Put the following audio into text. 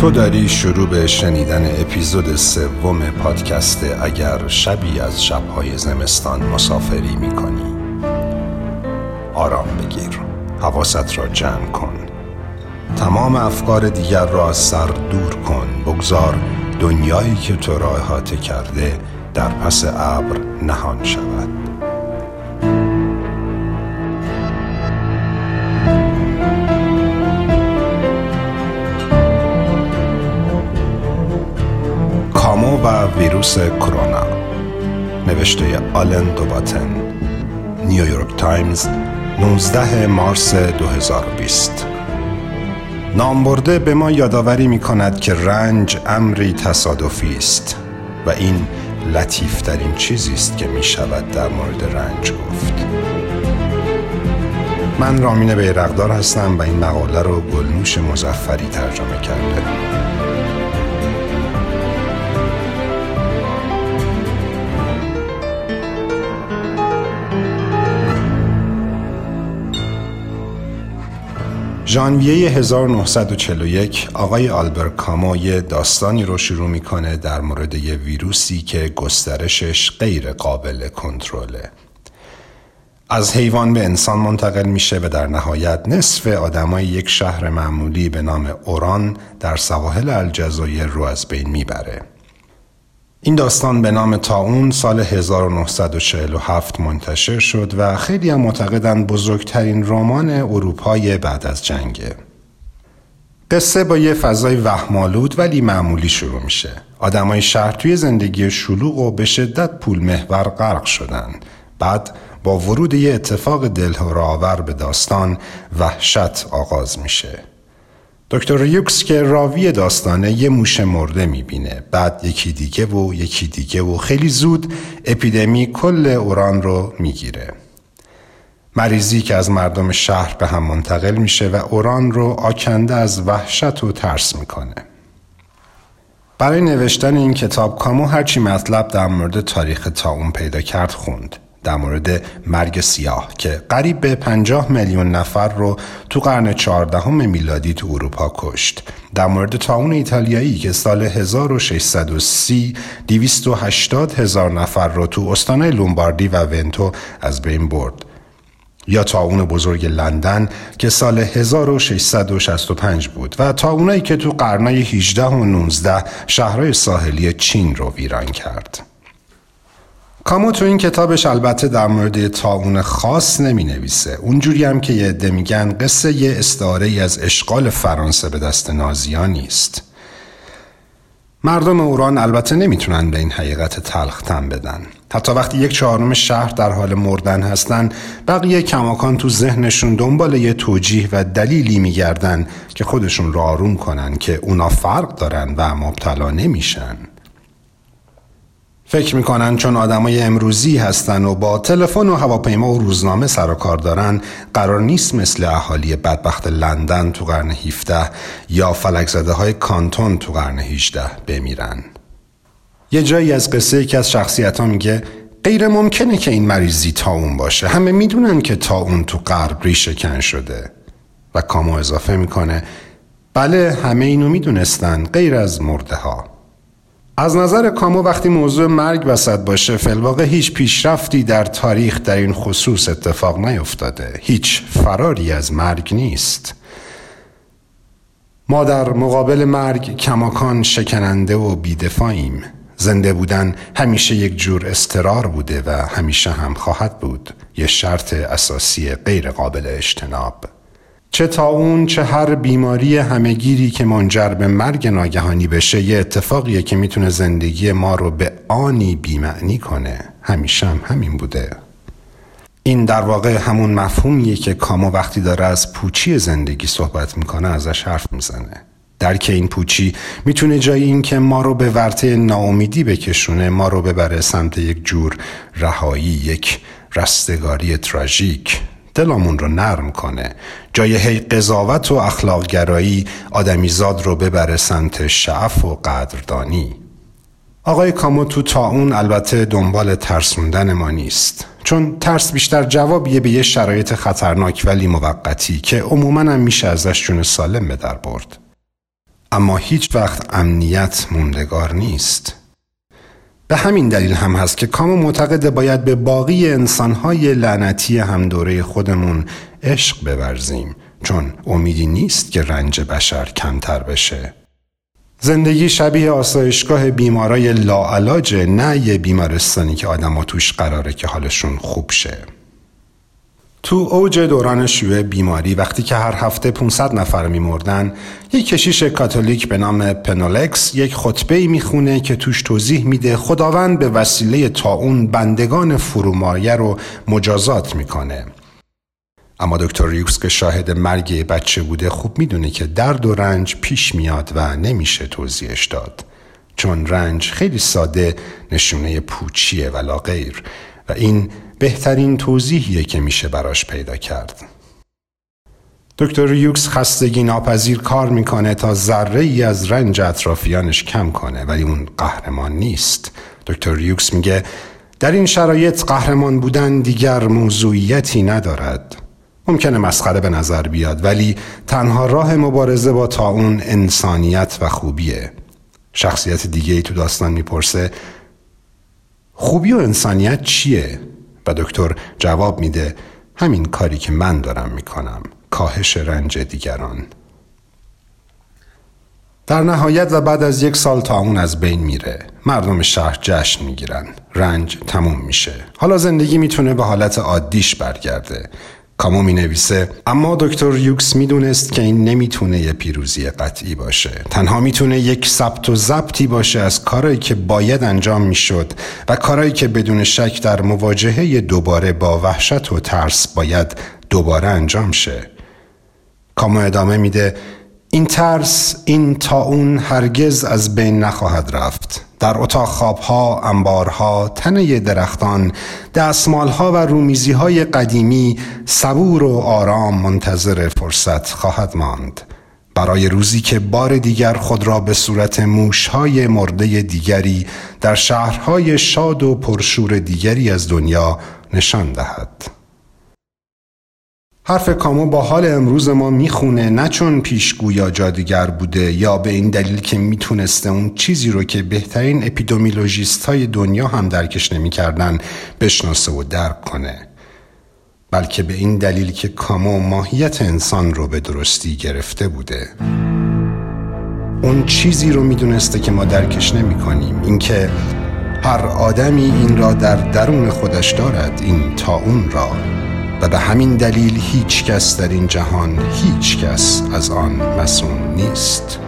تو داری شروع به شنیدن اپیزود سوم پادکست اگر شبی از شبهای زمستان مسافری می‌کنی. آرام بگیر. حواست را جمع کن. تمام افکار دیگر را سر دور کن. بگذار دنیایی که تو را احاطه کرده در پس ابر نهان شود. ویروس کرونا. نوشته آلن دوباتن نیویورک تایمز 19 مارس 2020 نامبرده به ما یادآوری می کند که رنج امری تصادفی است و این لطیفترین چیزی است که می شود در مورد رنج گفت. من رامین بیرقدار هستم و این مقاله رو گلنوش مظفری ترجمه کرده. ژانویه 1941 آقای آلبر کامو یه داستانی رو شروع می‌کنه در مورد یه ویروسی که گسترشش غیر قابل کنترله. از حیوان به انسان منتقل میشه و در نهایت نصف آدمای یک شهر معمولی به نام اوران در سواحل الجزایر رو از بین می‌بره. این داستان به نام تاون سال 1947 منتشر شد و خیلی هم معتقدند بزرگترین رمان اروپای بعد از جنگه. قصه با یه فضای وهمالود ولی معمولی شروع میشه. آدمای شهر توی زندگی شلوغ و به شدت پول محور غرق شدن. بعد با ورود یه اتفاق دلهراور به داستان وحشت آغاز میشه. دکتر ریوکس که راوی داستانه یه موش مرده می‌بینه. بعد یکی دیگه و یکی دیگه و خیلی زود اپیدمی کل اوران رو می‌گیره. مریضی که از مردم شهر به هم منتقل میشه و اوران رو آکنده از وحشت و ترس می‌کنه. برای نوشتن این کتاب کامو هرچی مطلب در مورد تاریخ تاون پیدا کرد خوند. در مورد مرگ سیاه که قریب به 50 میلیون نفر رو تو قرن 14 میلادی تو اروپا کشت در مورد تاون ایتالیایی که سال 1630 280 هزار نفر رو تو استانهای لومباردی و ونتو از بین برد یا تاون بزرگ لندن که سال 1665 بود و تاونایی که تو قرنهای 18 و 19 شهرهای ساحلی چین رو ویران کرد. کامو تو این کتابش البته در مورد تاون خاص نمی نویسه اونجوری هم که یه عده میگن قصه یه استعاره از اشغال فرانسه به دست نازیان نیست. مردم اوران البته نمی‌تونن به این حقیقت تلخ تن بدن. حتی وقتی یک چهارم شهر در حال مردن هستن بقیه کماکان تو ذهنشون دنبال یه توجیه و دلیلی میگردن که خودشون رو آروم کنن که اونا فرق دارن و مبتلا نمیشن. فکر می‌کنن چون آدمای امروزی هستن و با تلفن و هواپیما و روزنامه سر و کار دارن قرار نیست مثل اهالی بدبخت لندن تو قرن 17 یا فلک زده های کانتون تو قرن 18 بمیرن. یه جایی از قصه یکی از شخصیت ها میگه غیر ممکنه که این مریضی تا اون باشه. همه می‌دونن که تا اون تو غرب ریشه کن شده. و کامو اضافه می‌کنه بله همه اینو می‌دونستن غیر از مرده ها. از نظر کامو وقتی موضوع مرگ وسط باشه فلواقع هیچ پیشرفتی در تاریخ در این خصوص اتفاق نیفتاده. هیچ فراری از مرگ نیست. ما در مقابل مرگ کماکان شکننده و بیدفاعیم. زنده بودن همیشه یک جور استرار بوده و همیشه هم خواهد بود. یه شرط اساسی غیر قابل اجتناب. چه تا اون چه هر بیماری همهگیری که منجر به مرگ ناگهانی بشه یه اتفاقیه که می‌تونه زندگی ما رو به آنی بیمعنی کنه. همیشه هم همین بوده. این در واقع همون مفهومیه که کامو وقتی داره از پوچی زندگی صحبت می‌کنه ازش حرف می‌زنه. درک این پوچی می‌تونه جای این که ما رو به ورطه ناامیدی بکشونه ما رو ببره سمت یک جور رهایی یک رستگاری تراژیک. دلمون رو نرم کنه. جای هی قضاوت و اخلاق گرایی آدمیزاد رو ببره سمت شعف و قدردانی. آقای کامو تو تا اون البته دنبال ترسوندن ما نیست. چون ترس بیشتر جوابیه به یه شرایط خطرناک ولی موقتی که عموما هم میشه ازش جون سالم به در برد. اما هیچ وقت امنیت موندگار نیست. به همین دلیل هم هست که کامو معتقد باید به باقی انسانهای لعنتی هم دوره خودمون عشق بورزیم چون امیدی نیست که رنج بشر کمتر بشه. زندگی شبیه آسایشگاه بیمارای لاعلاج نه یه بیمارستانی که آدم توش قراره که حالشون خوب شه. تو اوج دوران شیوع بیماری وقتی که هر هفته 500 نفر میمردن یک کشیش کاتولیک به نام پنولکس یک خطبه ای می‌خونه که توش توضیح میده خداوند به وسیله تاون بندگان فرومایه رو مجازات می‌کنه. اما دکتر ریوکس که شاهد مرگ بچه بوده خوب می‌دونه که درد و رنج پیش میاد و نمیشه توضیحش داد. چون رنج خیلی ساده نشونه پوچیه ولا غیر و این بهترین توضیحیه که میشه براش پیدا کرد. دکتر ریوکس خستگی ناپذیر کار می‌کنه تا ذره ای از رنج اطرافیانش کم کنه ولی اون قهرمان نیست. دکتر ریوکس میگه در این شرایط قهرمان بودن دیگر موضوعیتی ندارد. ممکنه مسخره به نظر بیاد ولی تنها راه مبارزه با طاعون انسانیت و خوبیه. شخصیت دیگه ای تو داستان می‌پرسه خوبی و انسانیت چیه؟ و دکتر جواب میده همین کاری که من دارم می‌کنم کاهش رنج دیگران. در نهایت و بعد از یک سال تا اون از بین میره. مردم شهر جشن می‌گیرن. رنج تموم میشه. حالا زندگی می‌تونه به حالت عادیش برگرده. کامو می نویسه اما دکتر یوکس می‌دونست که این نمی‌تونه یه پیروزی قطعی باشه. تنها می‌تونه یک ثبت و ضبطی باشه از کارایی که باید انجام می‌شد و کارایی که بدون شک در مواجهه دوباره با وحشت و ترس باید دوباره انجام شه. کامو ادامه میده. این ترس این تا اون هرگز از بین نخواهد رفت. در اتاق خوابها، انبارها، تنه درختان، دستمالها و رومیزی های قدیمی صبور و آرام منتظر فرصت خواهد ماند. برای روزی که بار دیگر خود را به صورت موشهای مرده دیگری در شهرهای شاد و پرشور دیگری از دنیا نشان دهد. حرف کامو با حال امروز ما می‌خونه نه چون پیشگو یا جادیگر بوده یا به این دلیل که می‌تونسته اون چیزی رو که بهترین اپیدومیولوژیست های دنیا هم درکش نمی‌کردن بشناسه و درک کنه. بلکه به این دلیل که کامو ماهیت انسان رو به درستی گرفته بوده. اون چیزی رو می‌دونسته که ما درکش نمی کنیم اینکه هر آدمی این را در درون خودش دارد این تا اون را. و به همین دلیل هیچ کس در این جهان هیچ کس از آن مسئول نیست.